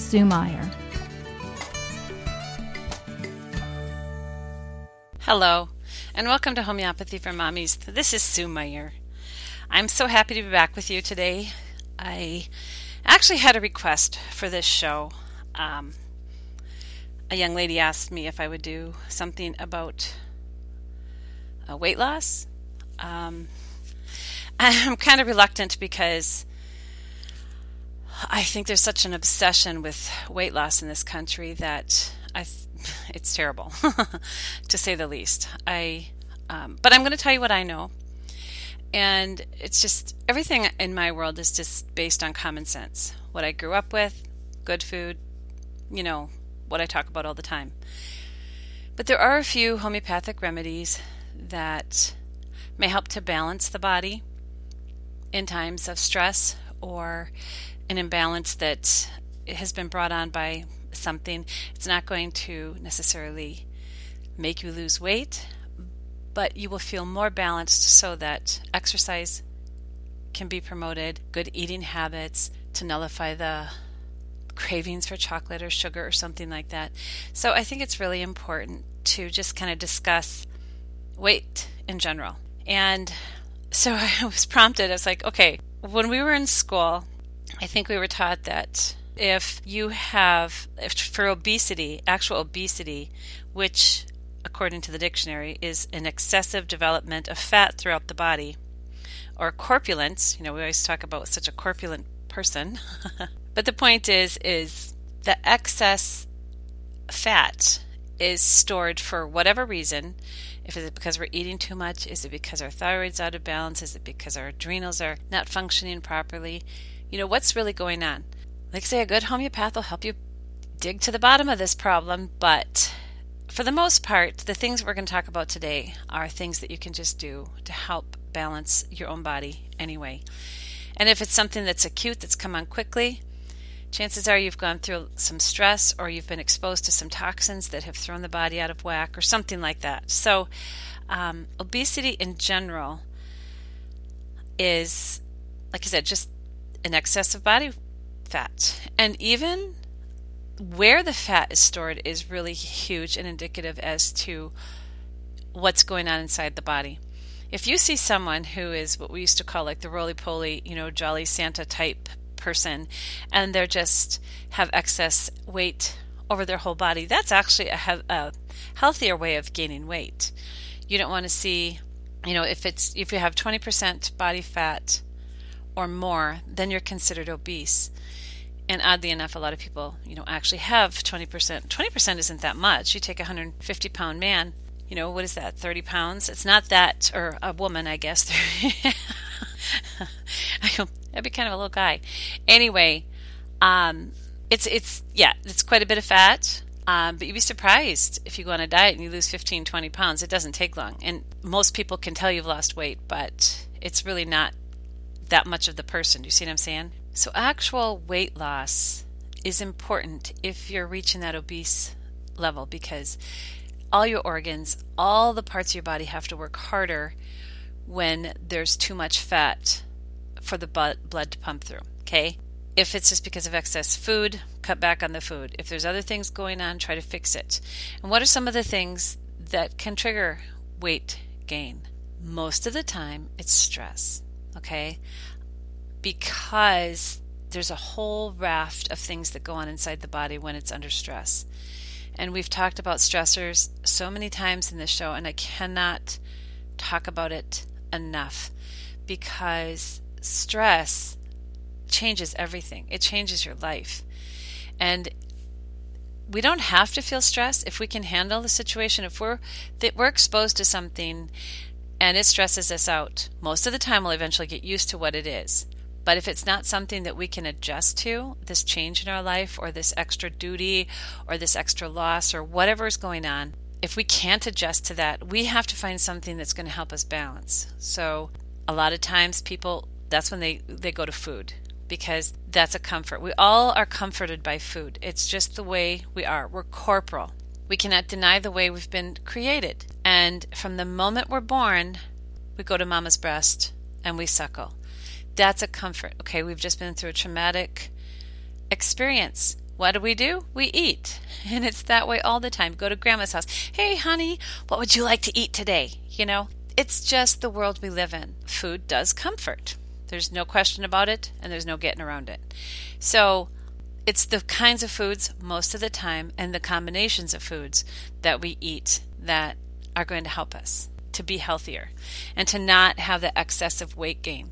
Sue Meyer. Hello, and welcome to Homeopathy for Mommies. This is Sue Meyer. I'm so happy to be back with you today. I actually had a request for this show. Um, a young lady asked me if I would do something about uh, weight loss. Um, I'm kind of reluctant because I think there's such an obsession with weight loss in this country that I it's terrible, to say the least. I, um, but I'm going to tell you what I know, and it's just everything in my world is just based on common sense. What I grew up with, good food, you know, what I talk about all the time. But there are a few homeopathic remedies that may help to balance the body in times of stress or an imbalance that has been brought on by something. It's not going to necessarily make you lose weight, but you will feel more balanced so that exercise can be promoted, good eating habits to nullify the cravings for chocolate or sugar or something like that. So I think it's really important to just kind of discuss weight in general. And so I was prompted, I was like, okay, when we were in school, I think we were taught that if you have, if for obesity, actual obesity, which according to the dictionary is an excessive development of fat throughout the body, or corpulence, you know, we always talk about such a corpulent person. but the point is, is the excess fat is stored for whatever reason. If it's because we're eating too much, is it because our thyroid's out of balance? Is it because our adrenals are not functioning properly? You know, what's really going on? Like I say, a good homeopath will help you dig to the bottom of this problem, but for the most part, the things we're going to talk about today are things that you can just do to help balance your own body anyway. And if it's something that's acute, that's come on quickly, chances are you've gone through some stress or you've been exposed to some toxins that have thrown the body out of whack or something like that. So, um, obesity in general is, like I said, just an excess of body fat. And even where the fat is stored is really huge and indicative as to what's going on inside the body. If you see someone who is what we used to call like the roly poly, you know, jolly Santa type person, and they're just have excess weight over their whole body, that's actually a, a healthier way of gaining weight. You don't want to see, you know, if it's if you have 20% body fat or more, then you're considered obese. And oddly enough, a lot of people, you know, actually have 20%. 20% isn't that much. You take a 150 pound man, you know, what is that, 30 pounds? It's not that, or a woman, I guess. That'd be kind of a little guy. Anyway, um, it's, it's, yeah, it's quite a bit of fat. Um, but you'd be surprised if you go on a diet and you lose 15, 20 pounds. It doesn't take long. And most people can tell you've lost weight, but it's really not that much of the person. Do you see what I'm saying? So, actual weight loss is important if you're reaching that obese level because all your organs, all the parts of your body have to work harder when there's too much fat for the blood to pump through. Okay? If it's just because of excess food, cut back on the food. If there's other things going on, try to fix it. And what are some of the things that can trigger weight gain? Most of the time, it's stress. Okay? because there's a whole raft of things that go on inside the body when it's under stress. And we've talked about stressors so many times in this show, and I cannot talk about it enough because stress changes everything, it changes your life. And we don't have to feel stress if we can handle the situation. If we're we're exposed to something and it stresses us out, most of the time we'll eventually get used to what it is. But if it's not something that we can adjust to, this change in our life or this extra duty or this extra loss or whatever is going on, if we can't adjust to that, we have to find something that's going to help us balance. So a lot of times people that's when they they go to food because that's a comfort. We all are comforted by food. It's just the way we are. We're corporal. We cannot deny the way we've been created. And from the moment we're born, we go to mama's breast and we suckle. That's a comfort. Okay, we've just been through a traumatic experience. What do we do? We eat. And it's that way all the time. Go to grandma's house. Hey, honey, what would you like to eat today? You know, it's just the world we live in. Food does comfort. There's no question about it, and there's no getting around it. So, it's the kinds of foods most of the time and the combinations of foods that we eat that are going to help us to be healthier and to not have the excessive weight gain.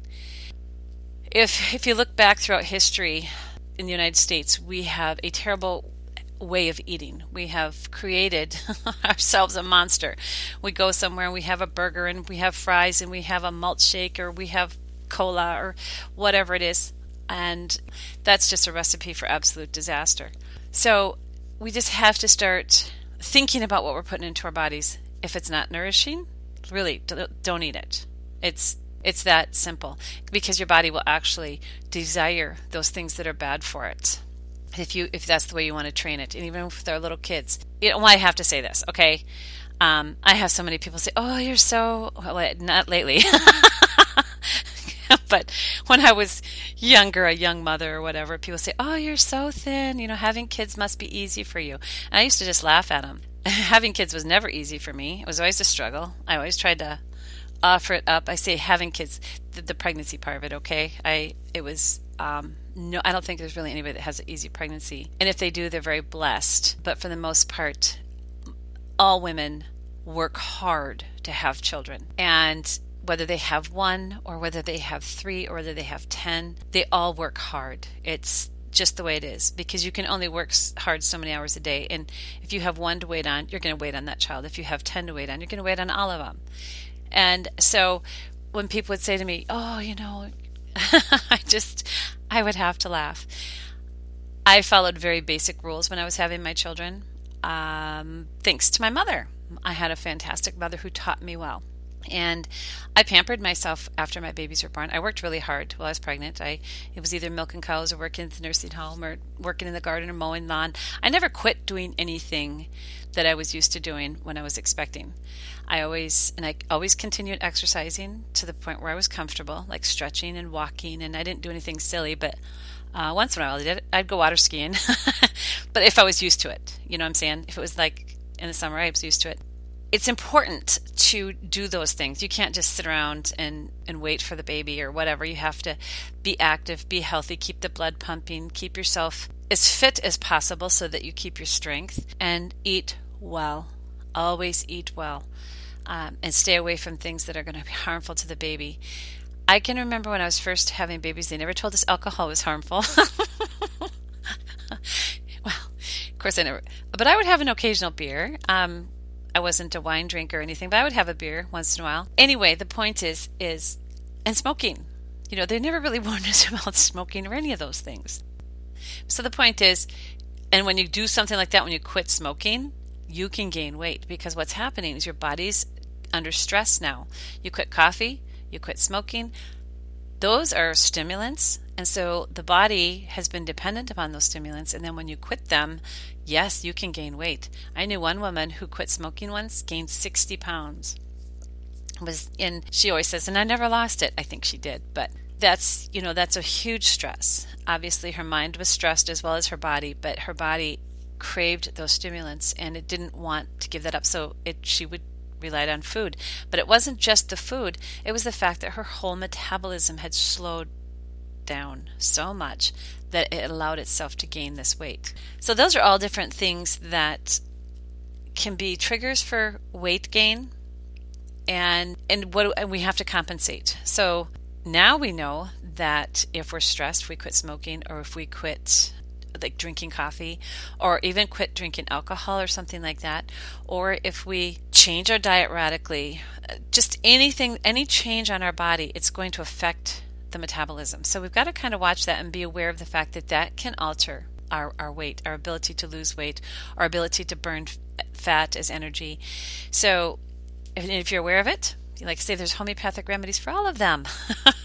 If if you look back throughout history in the United States, we have a terrible way of eating. We have created ourselves a monster. We go somewhere and we have a burger and we have fries and we have a malt shake or we have cola or whatever it is. And that's just a recipe for absolute disaster. So we just have to start thinking about what we're putting into our bodies. If it's not nourishing, really don't eat it. It's it's that simple because your body will actually desire those things that are bad for it. If you if that's the way you want to train it, and even with our little kids, you know, well, I have to say this, okay? Um, I have so many people say, "Oh, you're so well." Not lately, but when I was younger, a young mother or whatever, people say, "Oh, you're so thin." You know, having kids must be easy for you. And I used to just laugh at them. having kids was never easy for me. It was always a struggle. I always tried to offer it up. I say having kids, the, the pregnancy part of it. Okay, I it was. Um, no, I don't think there's really anybody that has an easy pregnancy. And if they do, they're very blessed. But for the most part, all women work hard to have children. And whether they have one or whether they have three or whether they have 10, they all work hard. It's just the way it is because you can only work hard so many hours a day. And if you have one to wait on, you're going to wait on that child. If you have 10 to wait on, you're going to wait on all of them. And so when people would say to me, Oh, you know, I just, I would have to laugh. I followed very basic rules when I was having my children, um, thanks to my mother. I had a fantastic mother who taught me well. And I pampered myself after my babies were born. I worked really hard while I was pregnant. I it was either milking cows or working at the nursing home or working in the garden or mowing lawn. I never quit doing anything that I was used to doing when I was expecting. I always and I always continued exercising to the point where I was comfortable, like stretching and walking, and I didn't do anything silly, but uh, once in a while I did. I'd go water skiing, but if I was used to it, you know what I'm saying. If it was like in the summer, I was used to it it's important to do those things. You can't just sit around and, and wait for the baby or whatever. You have to be active, be healthy, keep the blood pumping, keep yourself as fit as possible so that you keep your strength, and eat well. Always eat well. Um, and stay away from things that are going to be harmful to the baby. I can remember when I was first having babies, they never told us alcohol was harmful. well, of course I never, but I would have an occasional beer. Um, I wasn't a wine drinker or anything, but I would have a beer once in a while. Anyway, the point is is and smoking. You know, they never really warned us about smoking or any of those things. So the point is, and when you do something like that, when you quit smoking, you can gain weight because what's happening is your body's under stress now. You quit coffee, you quit smoking. Those are stimulants and so the body has been dependent upon those stimulants. And then when you quit them, yes, you can gain weight. I knew one woman who quit smoking once, gained 60 pounds. Was in, she always says, and I never lost it. I think she did, but that's, you know, that's a huge stress. Obviously, her mind was stressed as well as her body, but her body craved those stimulants and it didn't want to give that up. So it, she would relied on food. But it wasn't just the food, it was the fact that her whole metabolism had slowed down so much that it allowed itself to gain this weight. So, those are all different things that can be triggers for weight gain and and what and we have to compensate. So now we know that if we're stressed, we quit smoking or if we quit like drinking coffee or even quit drinking alcohol or something like that or if we change our diet radically, uh, just anything any change on our body, it's going to affect the metabolism. So we've got to kind of watch that and be aware of the fact that that can alter our, our weight, our ability to lose weight, our ability to burn fat as energy. So if, if you're aware of it, like I say, there's homeopathic remedies for all of them.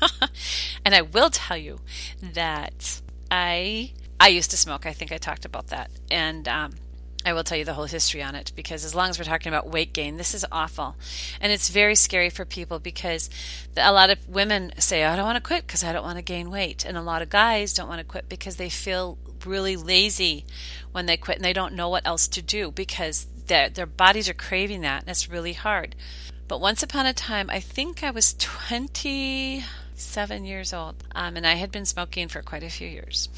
and I will tell you that I I used to smoke. I think I talked about that, and um, I will tell you the whole history on it because as long as we're talking about weight gain, this is awful. And it's very scary for people because a lot of women say, I don't want to quit because I don't want to gain weight. And a lot of guys don't want to quit because they feel really lazy when they quit and they don't know what else to do because their, their bodies are craving that and it's really hard. But once upon a time, I think I was 27 years old um, and I had been smoking for quite a few years.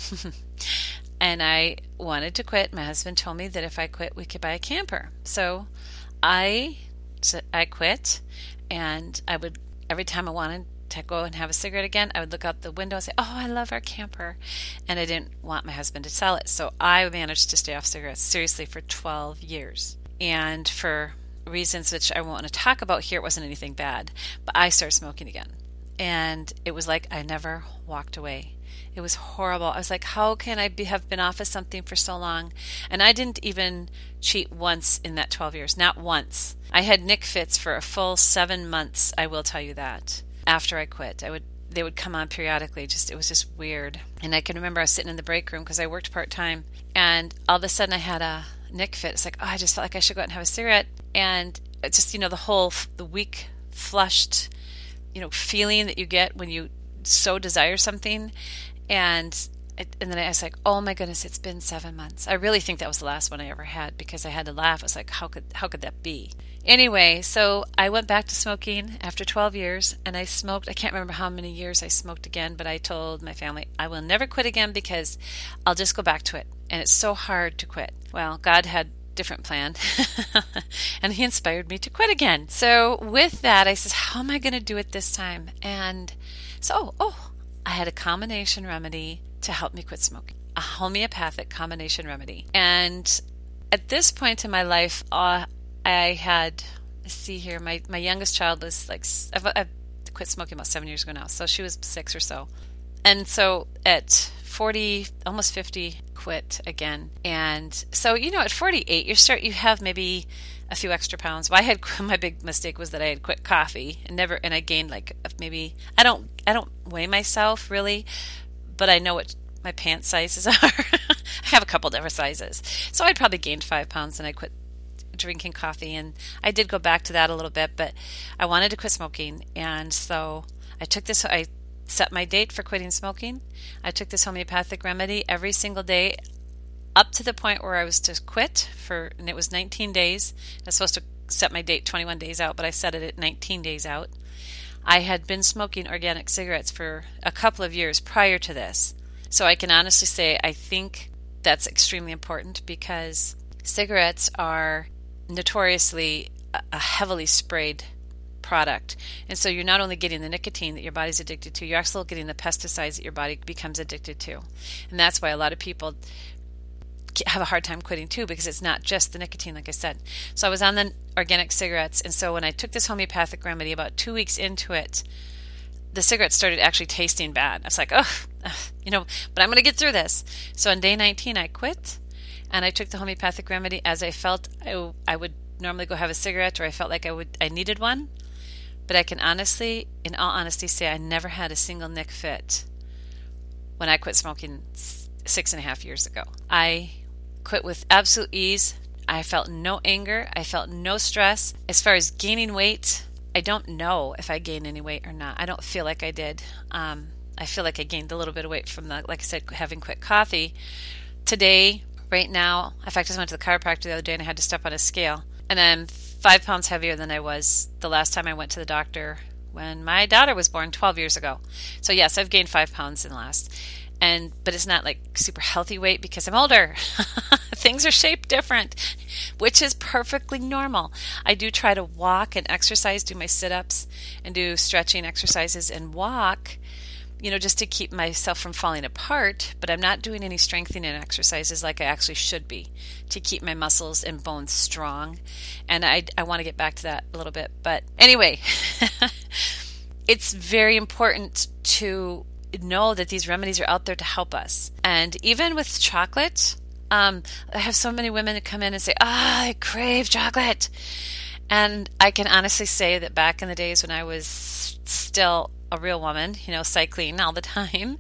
and I wanted to quit. My husband told me that if I quit, we could buy a camper. So I I quit, and I would every time I wanted to go and have a cigarette again, I would look out the window and say, "Oh, I love our camper," and I didn't want my husband to sell it, so I managed to stay off cigarettes seriously for 12 years. And for reasons which I won't want to talk about here, it wasn't anything bad, but I started smoking again, and it was like I never walked away. It was horrible. I was like, how can I be, have been off of something for so long? And I didn't even cheat once in that 12 years, not once. I had Nick Fits for a full seven months, I will tell you that, after I quit. I would they would come on periodically just it was just weird and i can remember i was sitting in the break room because i worked part-time and all of a sudden i had a nick fit it's like oh i just felt like i should go out and have a cigarette and it's just you know the whole the weak flushed you know feeling that you get when you so desire something and and then I was like, "Oh my goodness, it's been seven months." I really think that was the last one I ever had because I had to laugh. I was like, "How could how could that be?" Anyway, so I went back to smoking after 12 years, and I smoked. I can't remember how many years I smoked again, but I told my family I will never quit again because I'll just go back to it, and it's so hard to quit. Well, God had different plan and he inspired me to quit again so with that i says how am i going to do it this time and so oh I had a combination remedy to help me quit smoking, a homeopathic combination remedy. And at this point in my life, uh, I had, see here, my, my youngest child was like, I've, I've quit smoking about seven years ago now, so she was six or so. And so at 40, almost 50, quit again. And so, you know, at 48, you start, you have maybe a few extra pounds. Well, I had my big mistake was that I had quit coffee and never, and I gained like maybe I don't I don't weigh myself really, but I know what my pant sizes are. I have a couple different sizes, so I'd probably gained five pounds and I quit drinking coffee and I did go back to that a little bit, but I wanted to quit smoking, and so I took this. I set my date for quitting smoking. I took this homeopathic remedy every single day up to the point where I was to quit for, and it was 19 days. I was supposed to set my date 21 days out, but I set it at 19 days out. I had been smoking organic cigarettes for a couple of years prior to this. So I can honestly say I think that's extremely important because cigarettes are notoriously a heavily sprayed product. And so you're not only getting the nicotine that your body's addicted to, you're also getting the pesticides that your body becomes addicted to. And that's why a lot of people have a hard time quitting too because it's not just the nicotine, like I said. So I was on the organic cigarettes, and so when I took this homeopathic remedy, about two weeks into it, the cigarettes started actually tasting bad. I was like, oh, you know, but I'm going to get through this. So on day 19, I quit, and I took the homeopathic remedy as I felt I, would normally go have a cigarette, or I felt like I would I needed one. But I can honestly, in all honesty, say I never had a single nick fit when I quit smoking six and a half years ago. I quit with absolute ease. I felt no anger. I felt no stress. As far as gaining weight, I don't know if I gained any weight or not. I don't feel like I did. Um, I feel like I gained a little bit of weight from the, like I said, having quit coffee. Today, right now, in fact, I just went to the chiropractor the other day and I had to step on a scale. And I'm five pounds heavier than I was the last time I went to the doctor when my daughter was born 12 years ago. So, yes, I've gained five pounds in the last and but it's not like super healthy weight because I'm older. Things are shaped different, which is perfectly normal. I do try to walk and exercise, do my sit-ups and do stretching exercises and walk, you know, just to keep myself from falling apart, but I'm not doing any strengthening exercises like I actually should be to keep my muscles and bones strong. And I I want to get back to that a little bit. But anyway, it's very important to know that these remedies are out there to help us. And even with chocolate, um, I have so many women that come in and say, "Ah, oh, I crave chocolate," and I can honestly say that back in the days when I was still a real woman, you know, cycling all the time,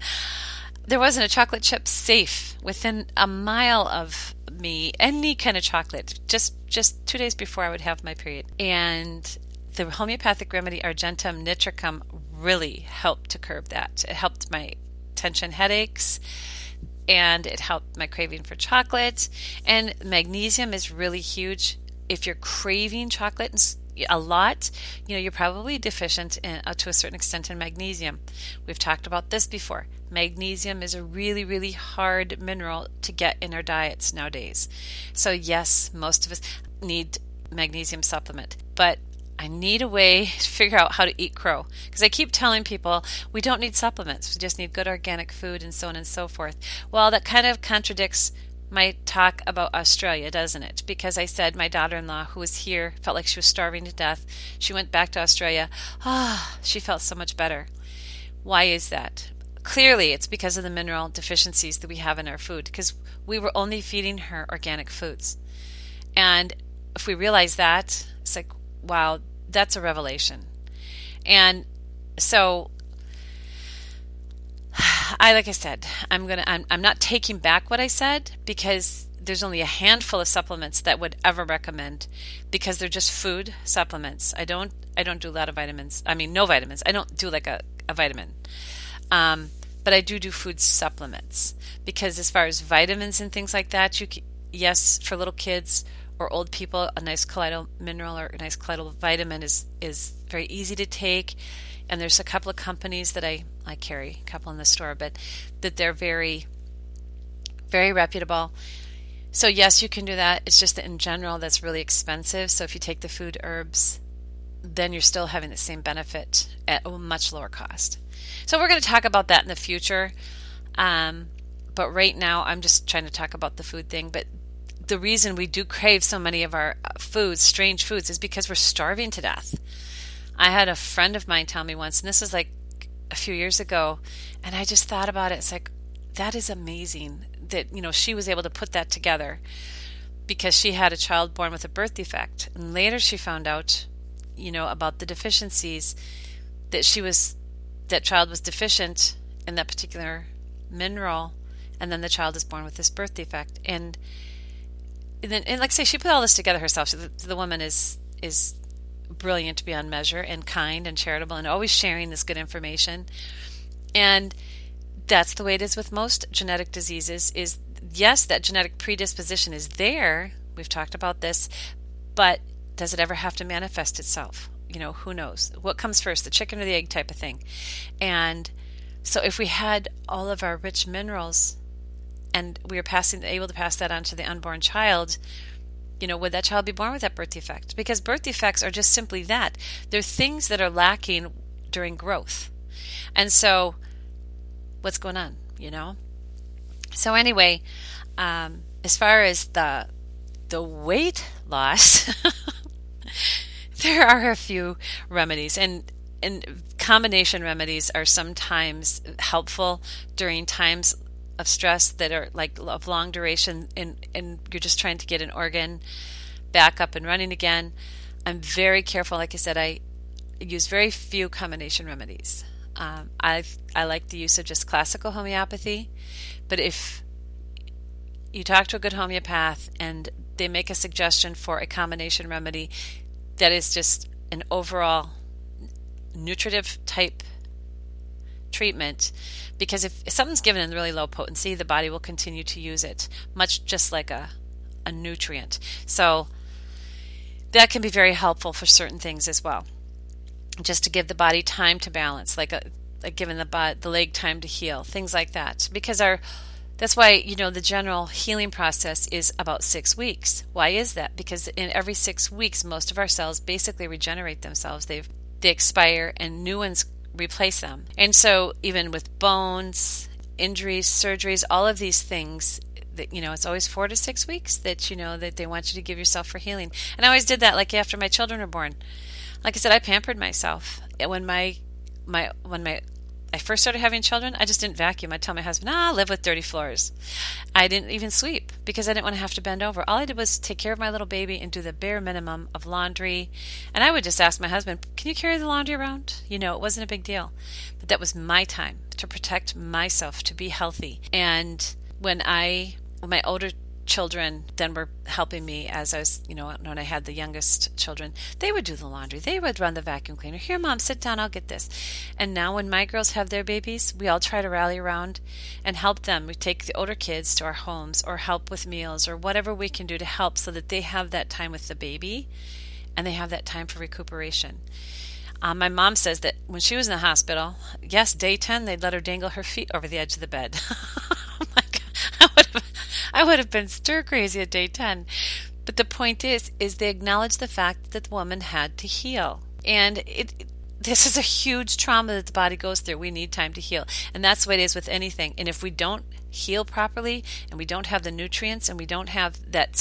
there wasn't a chocolate chip safe within a mile of me. Any kind of chocolate, just just two days before I would have my period, and the homeopathic remedy Argentum nitricum really helped to curb that. It helped my tension headaches and it helped my craving for chocolate. And magnesium is really huge. If you're craving chocolate a lot, you know, you're probably deficient in, uh, to a certain extent in magnesium. We've talked about this before. Magnesium is a really, really hard mineral to get in our diets nowadays. So, yes, most of us need magnesium supplement. But I need a way to figure out how to eat crow. Because I keep telling people we don't need supplements, we just need good organic food and so on and so forth. Well, that kind of contradicts my talk about Australia, doesn't it? Because I said my daughter in law, who was here, felt like she was starving to death. She went back to Australia. Ah, oh, she felt so much better. Why is that? Clearly, it's because of the mineral deficiencies that we have in our food, because we were only feeding her organic foods. And if we realize that, it's like, wow, that's a revelation. And so I like I said, I'm going to I'm I'm not taking back what I said because there's only a handful of supplements that would ever recommend because they're just food supplements. I don't I don't do a lot of vitamins. I mean no vitamins. I don't do like a, a vitamin. Um, but I do do food supplements because as far as vitamins and things like that, you can, yes, for little kids or old people, a nice colloidal mineral or a nice colloidal vitamin is is very easy to take. And there's a couple of companies that I I carry, a couple in the store, but that they're very very reputable. So yes, you can do that. It's just that in general that's really expensive. So if you take the food herbs, then you're still having the same benefit at a much lower cost. So we're going to talk about that in the future. Um, but right now, I'm just trying to talk about the food thing. But the reason we do crave so many of our uh, foods, strange foods, is because we're starving to death. I had a friend of mine tell me once, and this was like a few years ago, and I just thought about it. It's like, that is amazing that, you know, she was able to put that together because she had a child born with a birth defect. And later she found out, you know, about the deficiencies that she was, that child was deficient in that particular mineral, and then the child is born with this birth defect. And and, then, and like I say, she put all this together herself. So the, the woman is is brilliant beyond measure and kind and charitable and always sharing this good information. And that's the way it is with most genetic diseases is yes, that genetic predisposition is there. We've talked about this, but does it ever have to manifest itself? You know, who knows? What comes first, the chicken or the egg type of thing. And so if we had all of our rich minerals and we are passing able to pass that on to the unborn child, you know, would that child be born with that birth defect? Because birth defects are just simply that. They're things that are lacking during growth. And so, what's going on, you know? So, anyway, um, as far as the, the weight loss, there are a few remedies. And and combination remedies are sometimes helpful during times of stress that are like of long duration and, and you're just trying to get an organ back up and running again. I'm very careful. Like I said, I use very few combination remedies. Um, I I like the use of just classical homeopathy, but if you talk to a good homeopath and they make a suggestion for a combination remedy that is just an overall nutritive type treatment because if, if something's given in really low potency, the body will continue to use it, much just like a, a nutrient. So that can be very helpful for certain things as well. Just to give the body time to balance, like, a, like giving the, the leg time to heal, things like that. Because our that's why, you know, the general healing process is about six weeks. Why is that? Because in every six weeks, most of our cells basically regenerate themselves. They they expire and new ones replace them. And so, even with bones, injuries, surgeries, all of these things, that you know, it's always four to six weeks that you know that they want you to give yourself for healing. And I always did that, like after my children were born. Like I said, I pampered myself when my my when my I first started having children, I just didn't vacuum. I'd tell my husband, ah, I live with dirty floors. I didn't even sweep because I didn't want to have to bend over. All I did was take care of my little baby and do the bare minimum of laundry. And I would just ask my husband, Can you carry the laundry around? You know, it wasn't a big deal. But that was my time to protect myself, to be healthy. And when I, when my older children then were helping me as I was, you know, when I had the youngest children. They would do the laundry. They would run the vacuum cleaner. Here, mom, sit down. I'll get this. And now, when my girls have their babies, we all try to rally around and help them. We take the older kids to our homes or help with meals or whatever we can do to help so that they have that time with the baby and they have that time for recuperation. Um, my mom says that when she was in the hospital, yes, day 10, they'd let her dangle her feet over the edge of the bed. I would have been stir crazy at day 10. But the point is, is they acknowledge the fact that the woman had to heal. And it, this is a huge trauma that the body goes through. We need time to heal. And that's the way it is with anything. And if we don't heal properly and we don't have the nutrients and we don't have that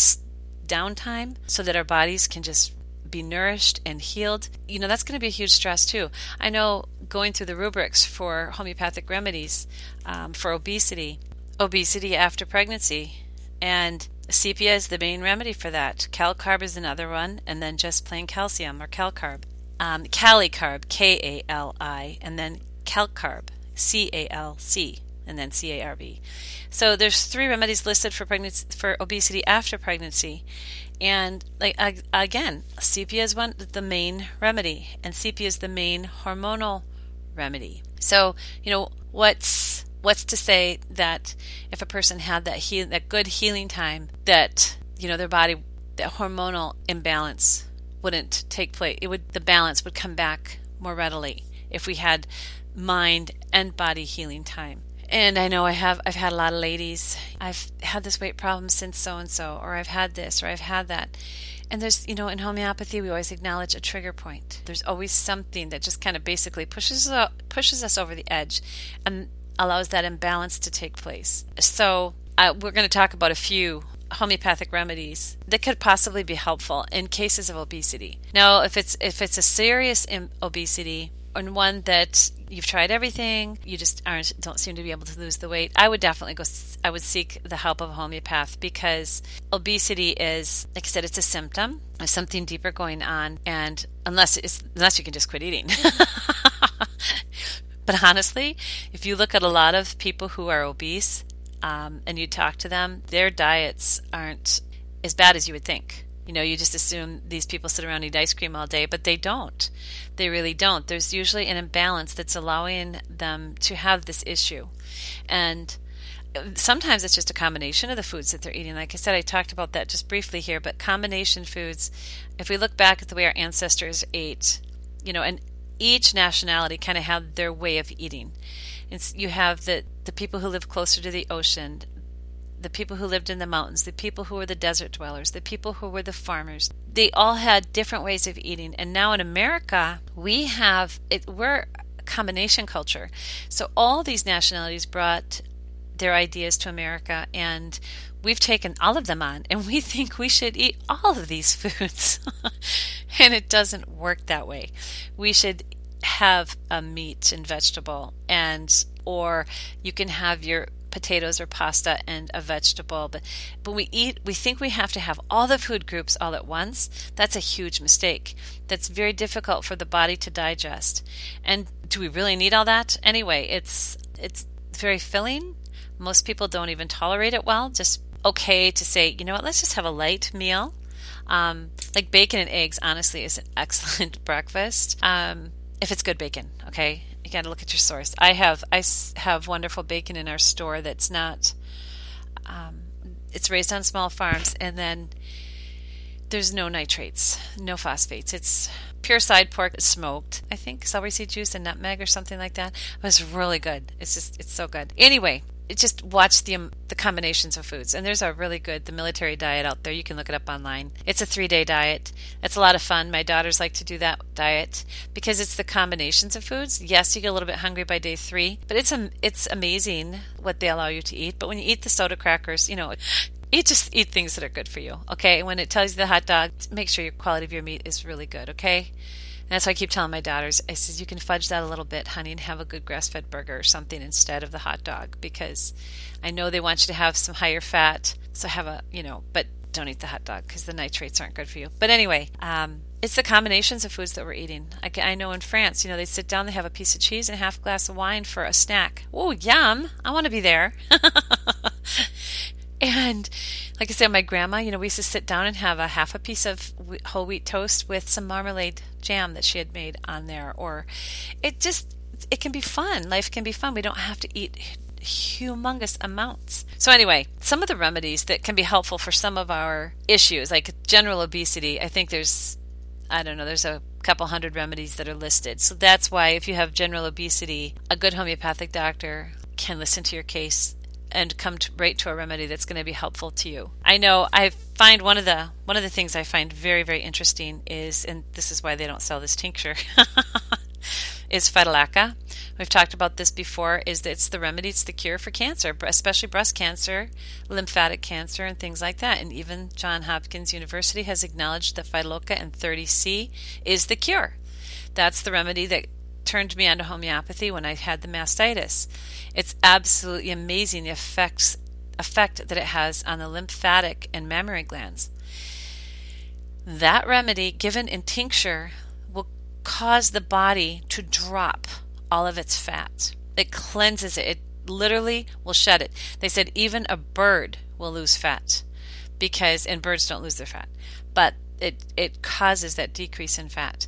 downtime so that our bodies can just be nourished and healed, you know, that's going to be a huge stress too. I know going through the rubrics for homeopathic remedies um, for obesity, obesity after pregnancy, and sepia is the main remedy for that. Calcarb is another one, and then just plain calcium or calcarb. Um, Kali carb, K A L I, and then calcarb, C A L C, and then C A R B. So there's three remedies listed for pregnancy for obesity after pregnancy, and like again, sepia is one the main remedy, and sepia is the main hormonal remedy. So you know what's what's to say that if a person had that heal, that good healing time, that you know their body, that hormonal imbalance wouldn't take place. It would the balance would come back more readily if we had mind and body healing time. And I know I have I've had a lot of ladies. I've had this weight problem since so and so, or I've had this, or I've had that. And there's, you know, in homeopathy, we always acknowledge a trigger point. There's always something that just kind of basically pushes us, pushes us over the edge, and allows that imbalance to take place. So, uh, we're going to talk about a few homeopathic remedies that could possibly be helpful in cases of obesity. Now, if it's if it's a serious obesity and one that you've tried everything, you just aren't don't seem to be able to lose the weight, I would definitely go. I would seek the help of a homeopath because obesity is, like I said, it's a symptom of something deeper going on, and unless it's unless you can just quit eating. But honestly, if you look at a lot of people who are obese um, and you talk to them, their diets aren't as bad as you would think. You know, you just assume these people sit around and eat ice cream all day, but they don't. They really don't. There's usually an imbalance that's allowing them to have this issue. And sometimes it's just a combination of the foods that they're eating. Like I said, I talked about that just briefly here, but combination foods, if we look back at the way our ancestors ate, you know, and each nationality kind of had their way of eating. You have the, the people who live closer to the ocean, the people who lived in the mountains, the people who were the desert dwellers, the people who were the farmers. They all had different ways of eating. And now in America, we have it, we're a combination culture. So all these nationalities brought their ideas to America and we've taken all of them on and we think we should eat all of these foods. and it doesn't work that way. We should have a meat and vegetable and or you can have your potatoes or pasta and a vegetable but but we eat we think we have to have all the food groups all at once. That's a huge mistake. That's very difficult for the body to digest. And do we really need all that? Anyway it's it's very filling. Most people don't even tolerate it well just okay to say, you know what, let's just have a light meal. Um, like bacon and eggs, honestly, is an excellent breakfast. Um, if it's good bacon, okay, you got to look at your source. I have I have wonderful bacon in our store that's not. Um, it's raised on small farms, and then there's no nitrates, no phosphates. It's pure side pork smoked. I think celery seed juice and nutmeg or something like that. It was really good. It's just it's so good. Anyway, just watch the um, the combinations of foods. And there's a really good the military diet out there. You can look it up online. It's a three day diet. It's a lot of fun. My daughters like to do that diet. Because it's the combinations of foods yes you get a little bit hungry by day three but it's um, it's amazing what they allow you to eat. But when you eat the soda crackers you know eat just eat things that are good for you okay? When it tells you the hot dog make sure your quality of your meat is really good okay And that's why I keep telling my daughters, I says, you can fudge that a little bit, honey, and have a good grass fed burger or something instead of the hot dog because I know they want you to have some higher fat. So have a, you know, but don't eat the hot dog because the nitrates aren't good for you. But anyway, um, it's the combinations of foods that we're eating. I, I, know in France, you know, they sit down, they have a piece of cheese and a half glass of wine for a snack. Oh, yum! I want to be there. and like I said, my grandma, you know, we used to sit down and have a half a piece of whole wheat toast with some marmalade jam that she had made on there. Or it just, it can be fun. Life can be fun. We don't have to eat humongous amounts. So, anyway, some of the remedies that can be helpful for some of our issues, like general obesity, I think there's, I don't know, there's a couple hundred remedies that are listed. So, that's why if you have general obesity, a good homeopathic doctor can listen to your case and come to, right to a remedy that's going to be helpful to you. I know I find one of the one of the things I find very very interesting is and this is why they don't sell this tincture is phytolacca. We've talked about this before is that it's the remedy, it's the cure for cancer, especially breast cancer, lymphatic cancer and things like that. And even John Hopkins University has acknowledged that phytolacca and 30C is the cure. That's the remedy that turned me onto homeopathy when I had the mastitis. It's absolutely amazing the effects effect that it has on the lymphatic and mammary glands. That remedy given in tincture will cause the body to drop all of its fat. It cleanses it. It literally will shed it. They said even a bird will lose fat because and birds don't lose their fat, but it it causes that decrease in fat.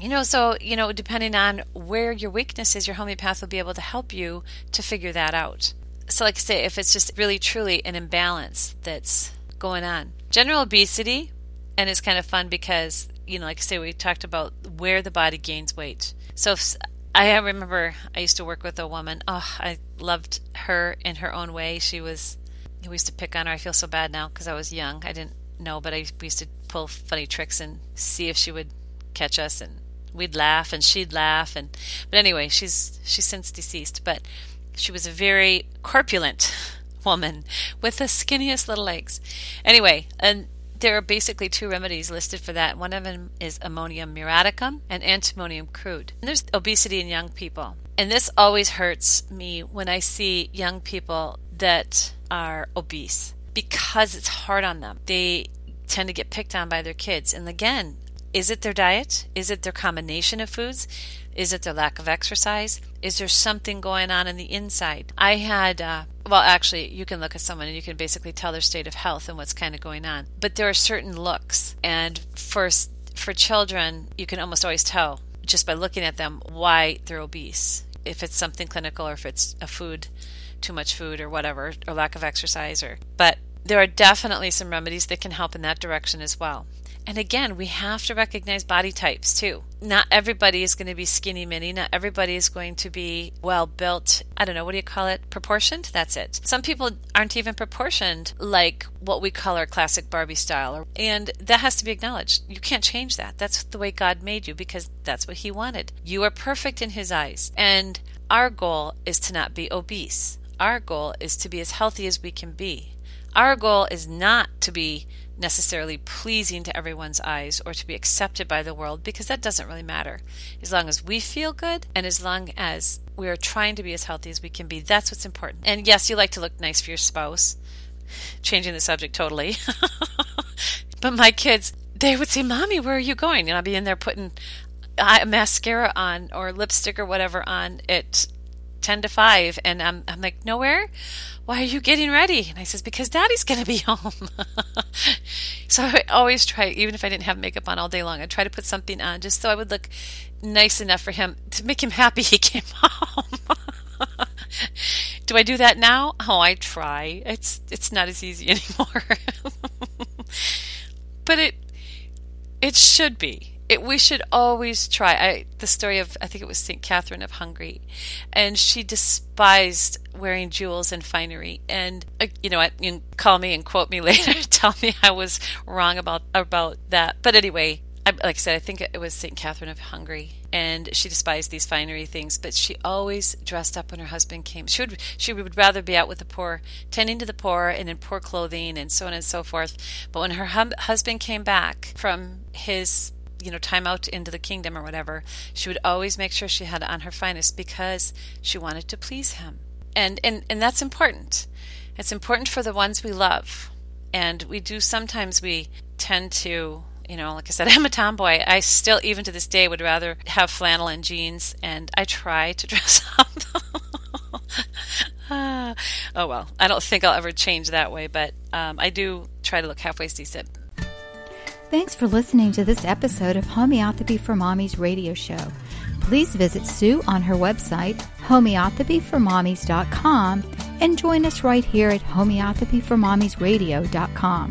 You know, so, you know, depending on where your weakness is, your homeopath will be able to help you to figure that out. So, like I say, if it's just really truly an imbalance that's going on. General obesity, and it's kind of fun because, you know, like I say, we talked about where the body gains weight. So, if, I remember I used to work with a woman. Oh, I loved her in her own way. She was, we used to pick on her. I feel so bad now because I was young. I didn't know, but I we used to pull funny tricks and see if she would catch us and we'd laugh and she'd laugh and but anyway she's she's since deceased but she was a very corpulent woman with the skinniest little legs anyway and there are basically two remedies listed for that. One of them is ammonium muriaticum and antimonium crude. And there's obesity in young people. And this always hurts me when I see young people that are obese because it's hard on them. They tend to get picked on by their kids. And again, is it their diet? Is it their combination of foods? Is it their lack of exercise? Is there something going on in the inside? I had, uh, well, actually, you can look at someone and you can basically tell their state of health and what's kind of going on. But there are certain looks, and for for children, you can almost always tell just by looking at them why they're obese. If it's something clinical or if it's a food, too much food or whatever, or lack of exercise, or but there are definitely some remedies that can help in that direction as well. And again, we have to recognize body types too. Not everybody is going to be skinny mini. Not everybody is going to be well built. I don't know, what do you call it? Proportioned? That's it. Some people aren't even proportioned like what we call our classic Barbie style. And that has to be acknowledged. You can't change that. That's the way God made you because that's what He wanted. You are perfect in His eyes. And our goal is to not be obese. Our goal is to be as healthy as we can be. Our goal is not to be necessarily pleasing to everyone's eyes or to be accepted by the world because that doesn't really matter. As long as we feel good and as long as we are trying to be as healthy as we can be, that's what's important. And yes, you like to look nice for your spouse. Changing the subject totally. but my kids, they would say, Mommy, where are you going? And I'll be in there putting mascara on or lipstick or whatever on at 10 to 5. And I'm, I'm like, Nowhere? Why are you getting ready? And I says, because daddy's going to be home. so I always try, even if I didn't have makeup on all day long, I'd try to put something on just so I would look nice enough for him to make him happy he came home. do I do that now? Oh, I try. It's, it's not as easy anymore. but it, it should be it, we should always try. I, the story of, I think it was St. Catherine of Hungary, and she despised wearing jewels and finery. And, uh, you know, you can call me and quote me later, tell me I was wrong about, about that. But anyway, I, like I said, I think it was St. Catherine of Hungary, and she despised these finery things, but she always dressed up when her husband came. She would she would rather be out with the poor, tending to the poor, and in poor clothing, and so on and so forth. But when her hum- husband came back from his you know, time out into the kingdom or whatever, she would always make sure she had on her finest because she wanted to please him. And and and that's important. It's important for the ones we love. And we do sometimes we tend to you know, like I said, I'm a tomboy. I still, even to this day, would rather have flannel and jeans, and I try to dress up. oh well, I don't think I'll ever change that way, but um, I do try to look halfway decent. Thanks for listening to this episode of Homeopathy for mommy's radio show. Please visit Sue on her website, homeopathyformommies.com, and join us right here at homeopathyformommiesradio.com.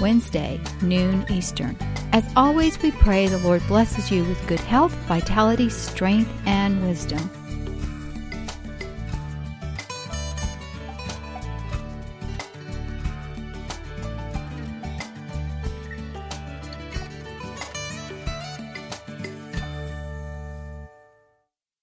Wednesday, noon Eastern. As always, we pray the Lord blesses you with good health, vitality, strength, and wisdom.